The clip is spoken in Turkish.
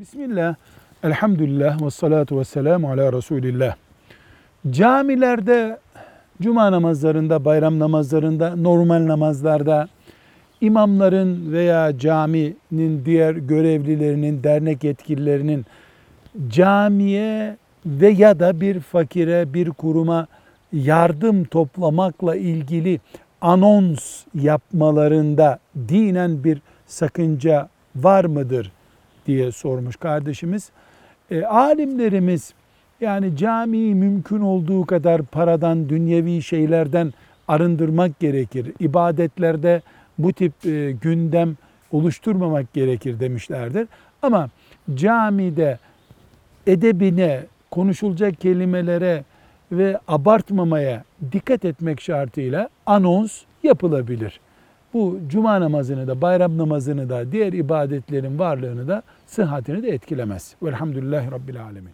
Bismillah, elhamdülillah ve salatu ve selamu ala Resulillah. Camilerde, cuma namazlarında, bayram namazlarında, normal namazlarda imamların veya caminin diğer görevlilerinin, dernek yetkililerinin camiye ve ya da bir fakire, bir kuruma yardım toplamakla ilgili anons yapmalarında dinen bir sakınca var mıdır diye sormuş kardeşimiz. E, alimlerimiz yani camiyi mümkün olduğu kadar paradan, dünyevi şeylerden arındırmak gerekir. İbadetlerde bu tip e, gündem oluşturmamak gerekir demişlerdir. Ama camide edebine, konuşulacak kelimelere ve abartmamaya dikkat etmek şartıyla anons yapılabilir bu cuma namazını da, bayram namazını da, diğer ibadetlerin varlığını da, sıhhatini de etkilemez. Velhamdülillahi Rabbil Alemin.